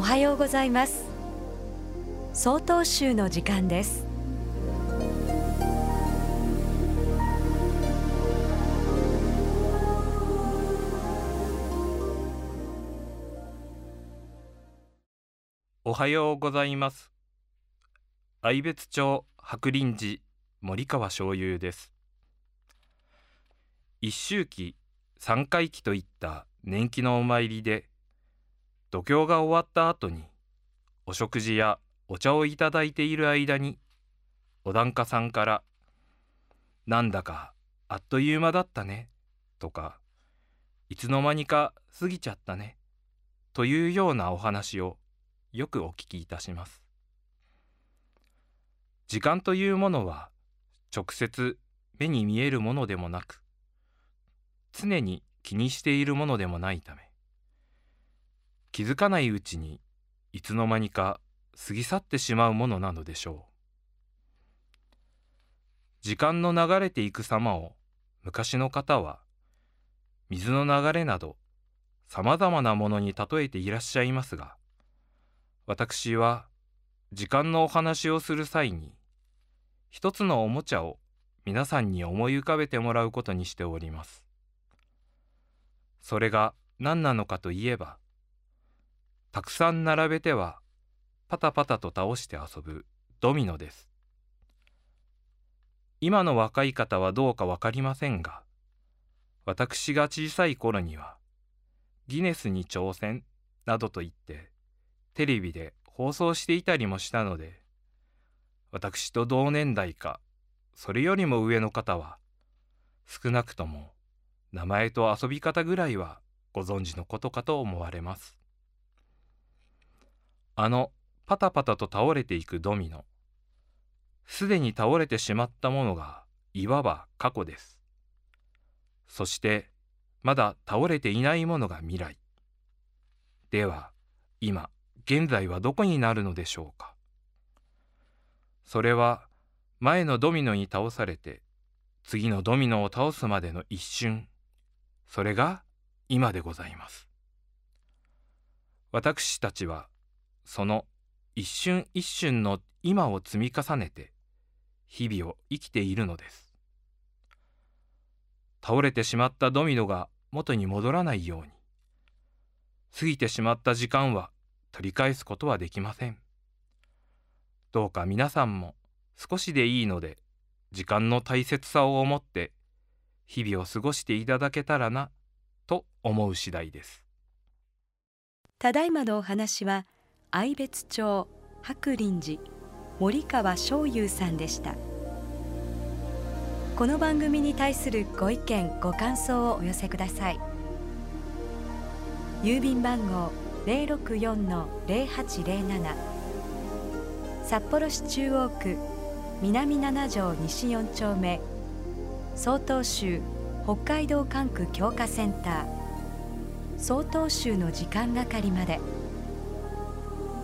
おはようございます。総統集の時間です。おはようございます。愛別町白林寺森川醤油です。一周忌三回忌といった年季のお参りで度胸が終わった後にお食事やお茶をいただいている間にお檀家さんから「なんだかあっという間だったね」とか「いつの間にか過ぎちゃったね」というようなお話をよくお聞きいたします。時間というものは直接目に見えるものでもなく常に気にしているものでもないため気づかないうちにいつの間にか過ぎ去ってしまうものなのでしょう。時間の流れていく様を昔の方は水の流れなどさまざまなものに例えていらっしゃいますが私は時間のお話をする際に一つのおもちゃを皆さんに思い浮かべてもらうことにしております。それが何なのかといえばたくさん並べてはパタパタと倒して遊ぶドミノです。今の若い方はどうか分かりませんが私が小さい頃にはギネスに挑戦などと言ってテレビで放送していたりもしたので私と同年代かそれよりも上の方は少なくとも名前と遊び方ぐらいはご存知のことかと思われます。あのパタパタと倒れていくドミノ。すでに倒れてしまったものがいわば過去です。そしてまだ倒れていないものが未来。では今現在はどこになるのでしょうか。それは前のドミノに倒されて次のドミノを倒すまでの一瞬。それが今でございます。私たちはその一瞬一瞬の今を積み重ねて日々を生きているのです。倒れてしまったドミノが元に戻らないように過ぎてしまった時間は取り返すことはできません。どうか皆さんも少しでいいので時間の大切さを思って日々を過ごしていただけたらなと思う次第です。ただいまのお話は愛別町白林寺森川正優さんでした。この番組に対するご意見ご感想をお寄せください。郵便番号064-0807札幌市中央区南七条西4丁目。曹洞州北海道管区強化センター。曹洞州の時間係まで。